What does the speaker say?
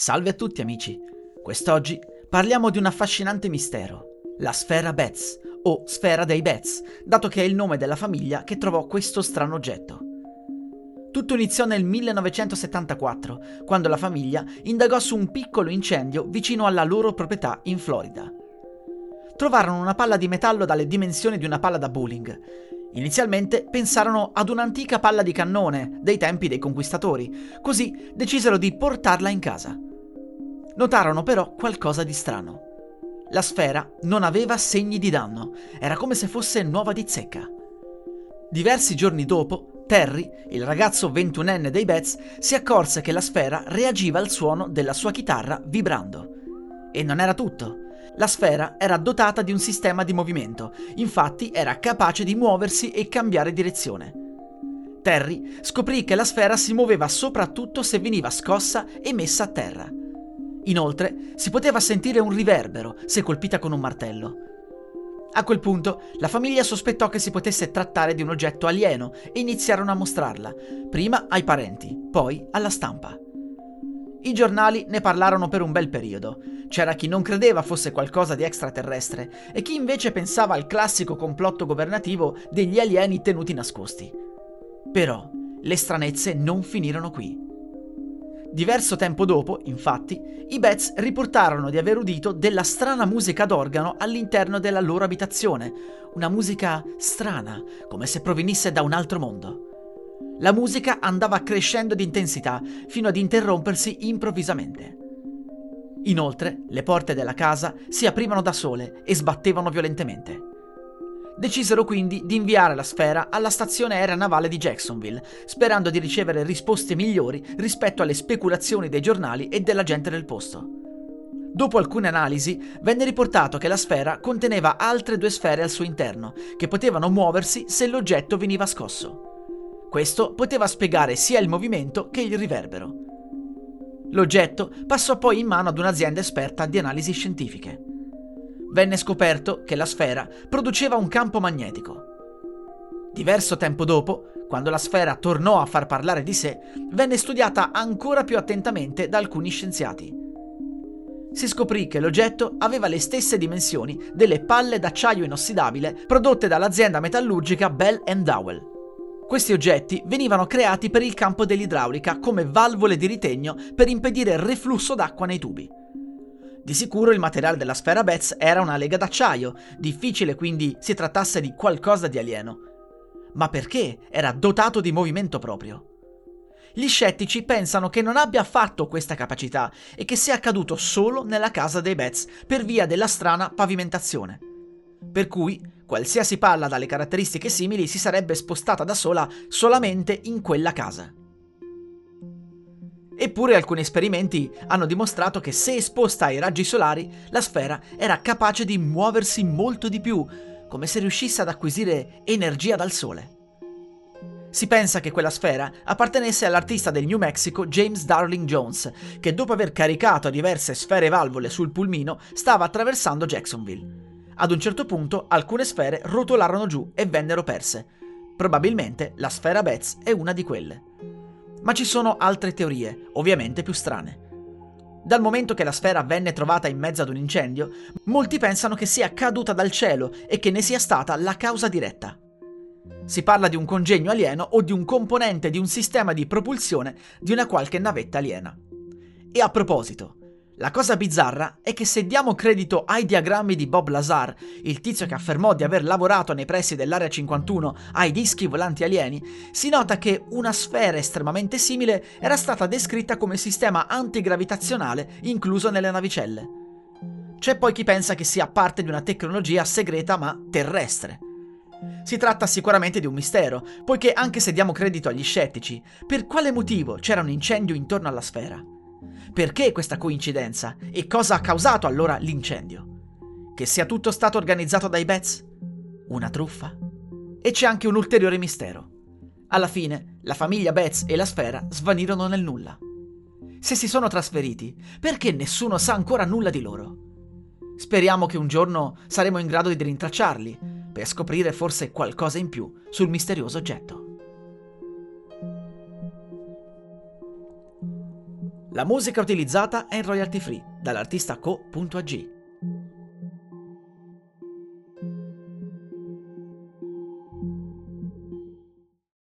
Salve a tutti amici! Quest'oggi parliamo di un affascinante mistero, la sfera Betz o sfera dei Betz, dato che è il nome della famiglia che trovò questo strano oggetto. Tutto iniziò nel 1974, quando la famiglia indagò su un piccolo incendio vicino alla loro proprietà in Florida. Trovarono una palla di metallo dalle dimensioni di una palla da bowling. Inizialmente pensarono ad un'antica palla di cannone dei tempi dei conquistatori, così decisero di portarla in casa. Notarono però qualcosa di strano. La sfera non aveva segni di danno, era come se fosse nuova di zecca. Diversi giorni dopo, Terry, il ragazzo ventunenne dei Betts, si accorse che la sfera reagiva al suono della sua chitarra vibrando. E non era tutto. La sfera era dotata di un sistema di movimento, infatti era capace di muoversi e cambiare direzione. Terry scoprì che la sfera si muoveva soprattutto se veniva scossa e messa a terra. Inoltre, si poteva sentire un riverbero se colpita con un martello. A quel punto, la famiglia sospettò che si potesse trattare di un oggetto alieno e iniziarono a mostrarla, prima ai parenti, poi alla stampa. I giornali ne parlarono per un bel periodo. C'era chi non credeva fosse qualcosa di extraterrestre e chi invece pensava al classico complotto governativo degli alieni tenuti nascosti. Però le stranezze non finirono qui. Diverso tempo dopo, infatti, i Betts riportarono di aver udito della strana musica d'organo all'interno della loro abitazione, una musica strana, come se provenisse da un altro mondo. La musica andava crescendo di intensità fino ad interrompersi improvvisamente. Inoltre, le porte della casa si aprivano da sole e sbattevano violentemente. Decisero quindi di inviare la sfera alla stazione aerea navale di Jacksonville, sperando di ricevere risposte migliori rispetto alle speculazioni dei giornali e della gente del posto. Dopo alcune analisi, venne riportato che la sfera conteneva altre due sfere al suo interno, che potevano muoversi se l'oggetto veniva scosso. Questo poteva spiegare sia il movimento che il riverbero. L'oggetto passò poi in mano ad un'azienda esperta di analisi scientifiche venne scoperto che la sfera produceva un campo magnetico. Diverso tempo dopo, quando la sfera tornò a far parlare di sé, venne studiata ancora più attentamente da alcuni scienziati. Si scoprì che l'oggetto aveva le stesse dimensioni delle palle d'acciaio inossidabile prodotte dall'azienda metallurgica Bell Dowell. Questi oggetti venivano creati per il campo dell'idraulica come valvole di ritegno per impedire il reflusso d'acqua nei tubi. Di sicuro il materiale della sfera Betz era una lega d'acciaio, difficile quindi si trattasse di qualcosa di alieno. Ma perché era dotato di movimento proprio? Gli scettici pensano che non abbia affatto questa capacità e che sia accaduto solo nella casa dei Betz per via della strana pavimentazione. Per cui qualsiasi palla dalle caratteristiche simili si sarebbe spostata da sola solamente in quella casa. Eppure alcuni esperimenti hanno dimostrato che se esposta ai raggi solari, la sfera era capace di muoversi molto di più, come se riuscisse ad acquisire energia dal Sole. Si pensa che quella sfera appartenesse all'artista del New Mexico James Darling Jones, che dopo aver caricato diverse sfere valvole sul pulmino stava attraversando Jacksonville. Ad un certo punto alcune sfere rotolarono giù e vennero perse. Probabilmente la sfera Betz è una di quelle. Ma ci sono altre teorie, ovviamente più strane. Dal momento che la sfera venne trovata in mezzo ad un incendio, molti pensano che sia caduta dal cielo e che ne sia stata la causa diretta. Si parla di un congegno alieno o di un componente di un sistema di propulsione di una qualche navetta aliena. E a proposito, la cosa bizzarra è che se diamo credito ai diagrammi di Bob Lazar, il tizio che affermò di aver lavorato nei pressi dell'Area 51 ai dischi volanti alieni, si nota che una sfera estremamente simile era stata descritta come sistema antigravitazionale incluso nelle navicelle. C'è poi chi pensa che sia parte di una tecnologia segreta ma terrestre. Si tratta sicuramente di un mistero, poiché anche se diamo credito agli scettici, per quale motivo c'era un incendio intorno alla sfera? Perché questa coincidenza e cosa ha causato allora l'incendio. Che sia tutto stato organizzato dai Betts? Una truffa? E c'è anche un ulteriore mistero. Alla fine, la famiglia Betts e la sfera svanirono nel nulla. Se si sono trasferiti, perché nessuno sa ancora nulla di loro? Speriamo che un giorno saremo in grado di rintracciarli, per scoprire forse qualcosa in più sul misterioso oggetto. La musica utilizzata è in royalty free dall'artista co.ag.